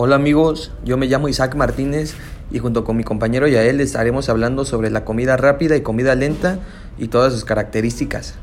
Hola amigos, yo me llamo Isaac Martínez y junto con mi compañero Yael estaremos hablando sobre la comida rápida y comida lenta y todas sus características.